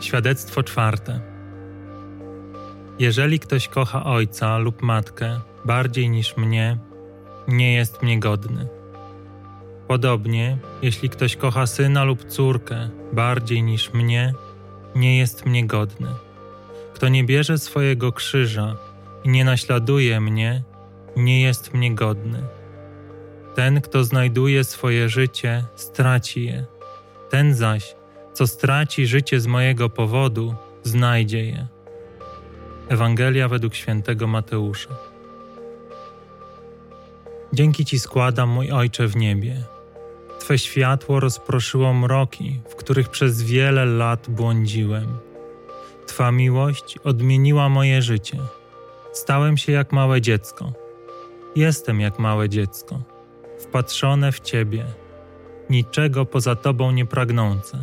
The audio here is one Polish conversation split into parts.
Świadectwo czwarte. Jeżeli ktoś kocha ojca lub matkę bardziej niż mnie, nie jest mnie godny. Podobnie, jeśli ktoś kocha syna lub córkę bardziej niż mnie, nie jest mnie godny. Kto nie bierze swojego krzyża i nie naśladuje mnie, nie jest mnie godny. Ten, kto znajduje swoje życie, straci je. Ten zaś, co straci życie z mojego powodu, znajdzie je. Ewangelia według świętego Mateusza. Dzięki Ci składam, mój Ojcze w niebie. Twe światło rozproszyło mroki, w których przez wiele lat błądziłem. Twa miłość odmieniła moje życie. Stałem się jak małe dziecko. Jestem jak małe dziecko, wpatrzone w Ciebie, niczego poza Tobą nie pragnące,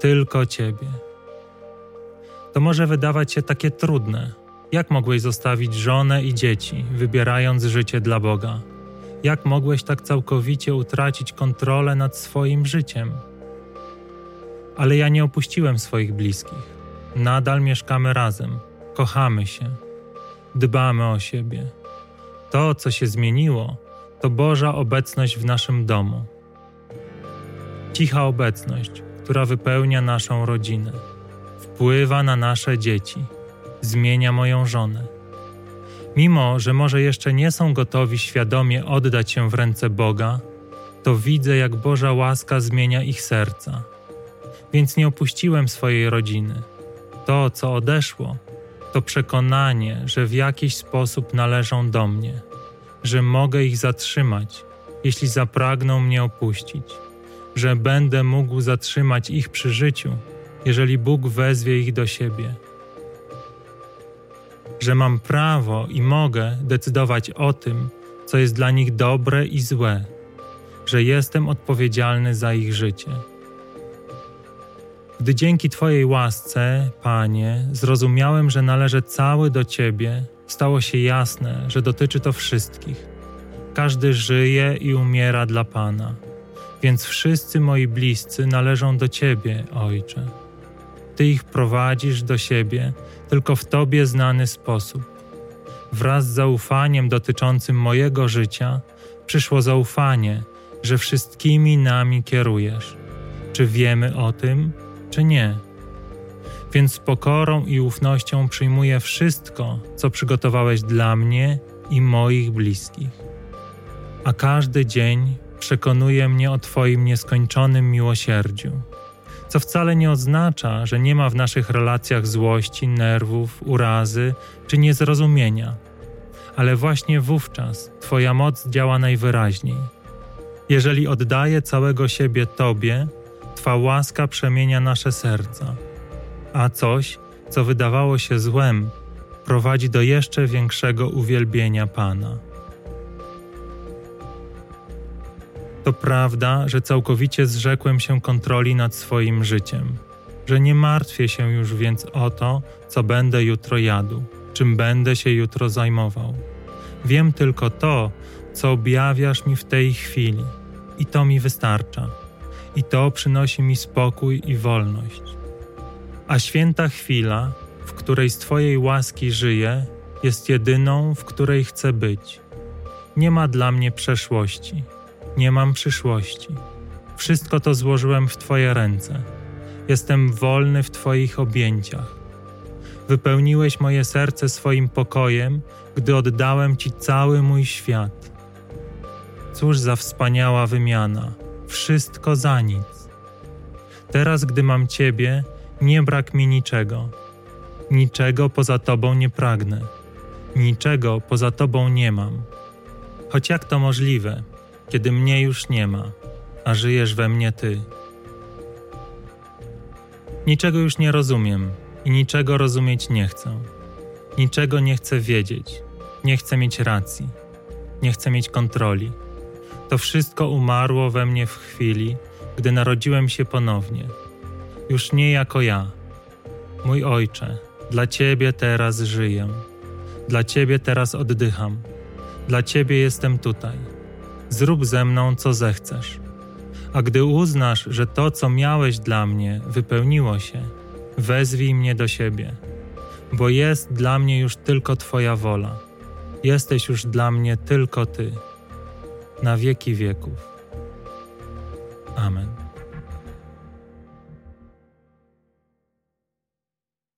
tylko Ciebie. To może wydawać się takie trudne. Jak mogłeś zostawić żonę i dzieci, wybierając życie dla Boga? Jak mogłeś tak całkowicie utracić kontrolę nad swoim życiem? Ale ja nie opuściłem swoich bliskich. Nadal mieszkamy razem, kochamy się, dbamy o siebie. To, co się zmieniło, to Boża obecność w naszym domu. Cicha obecność, która wypełnia naszą rodzinę, wpływa na nasze dzieci, zmienia moją żonę. Mimo, że może jeszcze nie są gotowi świadomie oddać się w ręce Boga, to widzę, jak Boża łaska zmienia ich serca. Więc nie opuściłem swojej rodziny. To, co odeszło, to przekonanie, że w jakiś sposób należą do mnie, że mogę ich zatrzymać, jeśli zapragną mnie opuścić, że będę mógł zatrzymać ich przy życiu, jeżeli Bóg wezwie ich do siebie, że mam prawo i mogę decydować o tym, co jest dla nich dobre i złe, że jestem odpowiedzialny za ich życie. Gdy dzięki Twojej łasce, Panie, zrozumiałem, że należę cały do Ciebie, stało się jasne, że dotyczy to wszystkich. Każdy żyje i umiera dla Pana, więc wszyscy moi bliscy należą do Ciebie, Ojcze. Ty ich prowadzisz do siebie tylko w Tobie znany sposób. Wraz z zaufaniem dotyczącym mojego życia przyszło zaufanie, że wszystkimi nami kierujesz. Czy wiemy o tym? czy nie. Więc z pokorą i ufnością przyjmuję wszystko, co przygotowałeś dla mnie i moich bliskich. A każdy dzień przekonuje mnie o Twoim nieskończonym miłosierdziu, co wcale nie oznacza, że nie ma w naszych relacjach złości, nerwów, urazy czy niezrozumienia, ale właśnie wówczas Twoja moc działa najwyraźniej. Jeżeli oddaję całego siebie Tobie, Twa łaska przemienia nasze serca, a coś, co wydawało się złem, prowadzi do jeszcze większego uwielbienia Pana. To prawda, że całkowicie zrzekłem się kontroli nad swoim życiem, że nie martwię się już więc o to, co będę jutro jadł, czym będę się jutro zajmował. Wiem tylko to, co objawiasz mi w tej chwili, i to mi wystarcza i to przynosi mi spokój i wolność. A święta chwila, w której z Twojej łaski żyję, jest jedyną, w której chcę być. Nie ma dla mnie przeszłości, nie mam przyszłości. Wszystko to złożyłem w Twoje ręce. Jestem wolny w Twoich objęciach. Wypełniłeś moje serce swoim pokojem, gdy oddałem Ci cały mój świat. Cóż za wspaniała wymiana! wszystko za nic. Teraz, gdy mam Ciebie, nie brak mi niczego. Niczego poza Tobą nie pragnę. Niczego poza Tobą nie mam. Choć jak to możliwe, kiedy mnie już nie ma, a żyjesz we mnie Ty? Niczego już nie rozumiem i niczego rozumieć nie chcę. Niczego nie chcę wiedzieć, nie chcę mieć racji, nie chcę mieć kontroli to wszystko umarło we mnie w chwili, gdy narodziłem się ponownie. Już nie jako ja. Mój ojcze, dla Ciebie teraz żyję. Dla Ciebie teraz oddycham. Dla Ciebie jestem tutaj. Zrób ze mną, co zechcesz. A gdy uznasz, że to, co miałeś dla mnie, wypełniło się, wezwij mnie do siebie, bo jest dla mnie już tylko Twoja wola. Jesteś już dla mnie tylko Ty, na wieki wieków. Amen.